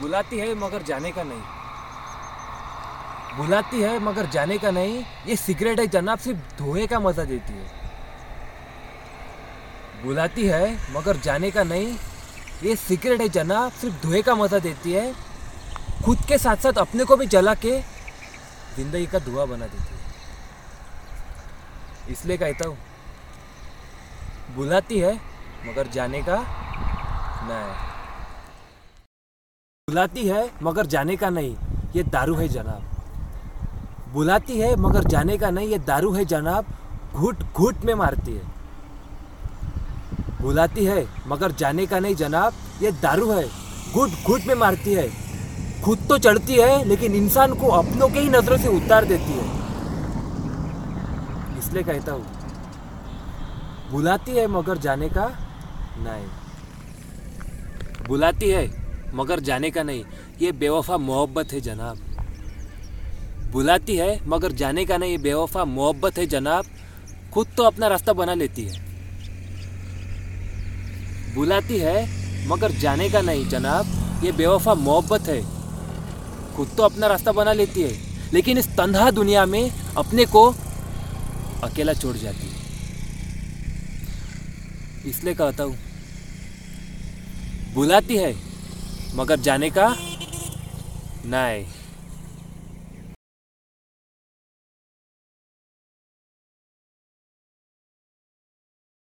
बुलाती है मगर जाने का नहीं। बुलाती है मगर जाने का नहीं, ये सिगरेट है जनाब, सिर्फ़ धोए का मज़ा देती है। बुलाती है मगर जाने का नहीं, ये सिगरेट है जनाब, सिर्फ़ धुएँ का मज़ा देती है। खुद के साथ साथ अपने को भी जला के ज़िंदगी का धुआँ बना देती है। इसलिए कहता हूँ, बुलाती है मगर जाने का नहीं। बुलाती है, मगर जाने का नहीं, ये दारू है जनाब। बुलाती है, मगर जाने का नहीं, ये दारू है जनाब, घुट घुट में मारती है। बुलाती है, मगर जाने का नहीं जनाब, ये दारू है, घुट घुट में मारती है। खुद तो चढ़ती है, लेकिन इंसान को अपनों के ही नज़रों से उतार देती है। इसलिए कहता हूँ, बुलाती है, मगर जाने का नहीं। बुलाती है मगर जाने का नहीं। ये बेवफा मोहब्बत है जनाब। बुलाती है, मगर जाने का नहीं। ये बेवफा मोहब्बत है जनाब। खुद तो अपना रास्ता बना लेती है। बुलाती है, मगर जाने का नहीं जनाब। ये बेवफा मोहब्बत है। खुद तो अपना रास्ता बना लेती है। लेकिन इस तन्हा दुनिया में अपने को अकेला छोड़ जाती है। इसलिए कहता हूँ, बुलाती है मगर जाने का? नहीं।